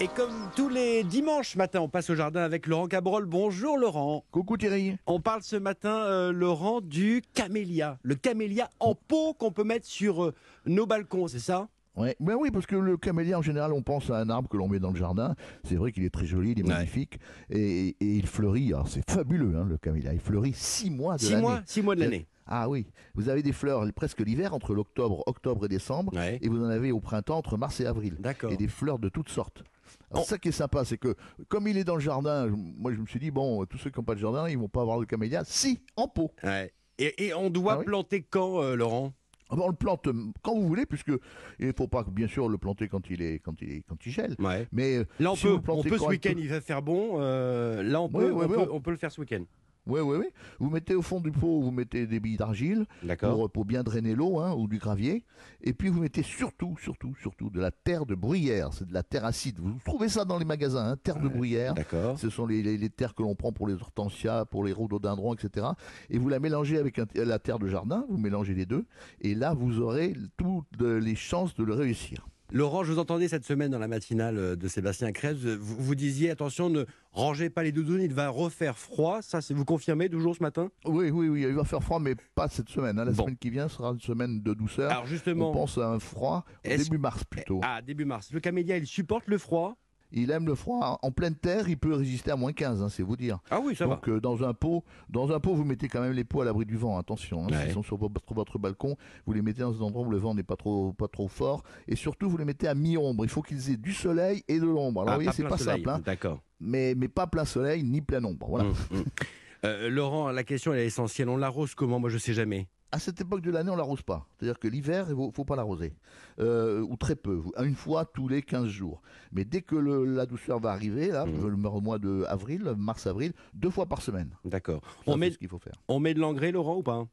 Et comme tous les dimanches matin, on passe au jardin avec Laurent Cabrol. Bonjour Laurent. Coucou Thierry. On parle ce matin, euh, Laurent, du camélia. Le camélia en pot qu'on peut mettre sur euh, nos balcons, c'est ça? Ouais. Ben oui, parce que le camélia, en général, on pense à un arbre que l'on met dans le jardin. C'est vrai qu'il est très joli, il est Ouais. magnifique. Et, et il fleurit, alors c'est fabuleux, hein, le camélia. Il fleurit six mois de Six l'année. mois, six mois de l'année. Ah oui, vous avez des fleurs presque l'hiver, entre l'octobre, octobre et décembre. Ouais. Et vous en avez au printemps, entre mars et avril. D'accord. Et des fleurs de toutes sortes. Alors ça qui est sympa, c'est que comme il est dans le jardin, moi je me suis dit, bon, tous ceux qui n'ont pas de jardin, ils vont pas avoir le camélia. Si, en pot. Ouais. Et, et on doit Ah oui planter quand, euh, Laurent? Ah ben, On le plante euh, quand vous voulez, puisque il ne faut pas bien sûr le planter quand il est quand il est quand il gèle. Ouais. Mais euh, Là, on si peut, vous le on plantez peut ce week-end, il va faire bon. euh, là, on peut, Ouais, ouais, on, ouais, peut, on- on peut le faire ce week-end. Oui, oui, oui. Vous mettez au fond du pot, vous mettez des billes d'argile pour, pour bien drainer l'eau hein, ou du gravier. Et puis vous mettez surtout, surtout, surtout de la terre de bruyère. C'est de la terre acide. Vous trouvez ça dans les magasins, hein, terre de bruyère. D'accord. Ce sont les, les- les terres que l'on prend pour les hortensias, pour les rhododendrons, etc. Et vous la mélangez avec un- la terre de jardin, vous mélangez les deux, et là vous aurez toutes les chances de le réussir. Laurent, je vous entendais cette semaine dans la matinale euh, de Sébastien Krebs. Vous, vous disiez attention, ne rangez pas les doudounes, il va refaire froid. Ça, vous confirmez toujours ce matin? Oui, oui, oui, il va faire froid, mais pas cette semaine. hein. La Bon. semaine qui vient sera une semaine de douceur. Alors justement, On pense à un froid au début mars plutôt. ah début mars, le camélia, il supporte le froid? Il aime le froid. En pleine terre, il peut résister à moins 15, hein, c'est vous dire. Ah oui, ça Donc euh, dans un pot, dans un pot, vous mettez quand même les pots à l'abri du vent. Attention, hein, Ouais. s'ils sont sur votre, votre balcon, vous les mettez dans un endroit où le vent n'est pas trop, pas trop fort, et surtout vous les mettez à mi-ombre. Il faut qu'ils aient du soleil et de l'ombre. Alors Ah, vous voyez, c'est pas soleil. simple, hein, D'accord. mais mais pas plein soleil ni plein ombre. Voilà. Hum, hum. Euh, Laurent, la question elle est essentielle. On l'arrose comment? Moi, je sais jamais. À cette époque de l'année, on l'arrose pas. C'est-à-dire que l'hiver, il faut, faut pas l'arroser. Euh, ou très peu. Une fois tous les 15 jours. Mais dès que le- la douceur va arriver, là, le mois de avril, mars-avril, deux fois par semaine. D'accord. On c'est met, ce qu'il faut faire. on met de l'engrais, Laurent, ou pas?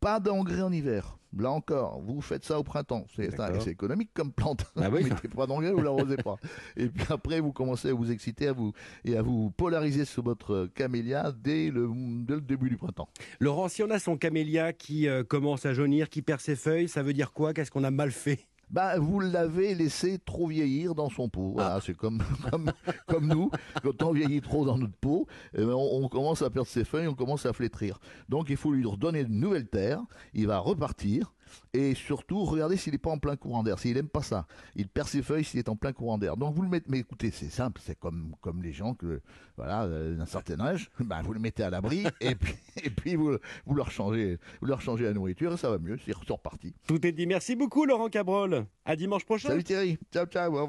Pas d'engrais en hiver. Là encore, vous faites ça au printemps. C'est économique comme plante. Ah oui. Vous mettez pas d'engrais, vous l'arrosez pas. Et puis après, vous commencez à vous exciter à vous, et à vous polariser sur votre camélia dès le, dès le début du printemps. Laurent, si on a son camélia qui euh, commence à jaunir, qui perd ses feuilles, ça veut dire quoi? Qu'est-ce qu'on a mal fait? Bah, vous l'avez laissé trop vieillir dans son pot. Voilà, Ah. c'est comme, comme, comme nous. Quand on vieillit trop dans notre pot, eh ben, on, on commence à perdre ses feuilles, on commence à flétrir. Donc, il faut lui redonner de nouvelles terres. Il va repartir. Et surtout, regardez s'il n'est pas en plein courant d'air. S'il n'aime pas ça, il perd ses feuilles s'il est en plein courant d'air. Donc, vous le mettez. Mais écoutez, c'est simple. C'est comme, comme les gens que, voilà, euh, d'un certain âge. Ben, vous le mettez à l'abri. et puis, et puis vous, vous, leur changez, vous leur changez la nourriture et ça va mieux. C'est reparti. Tout est dit. Merci beaucoup, Laurent Cabrol. À dimanche prochain. Salut Thierry. Ciao, ciao. Au revoir.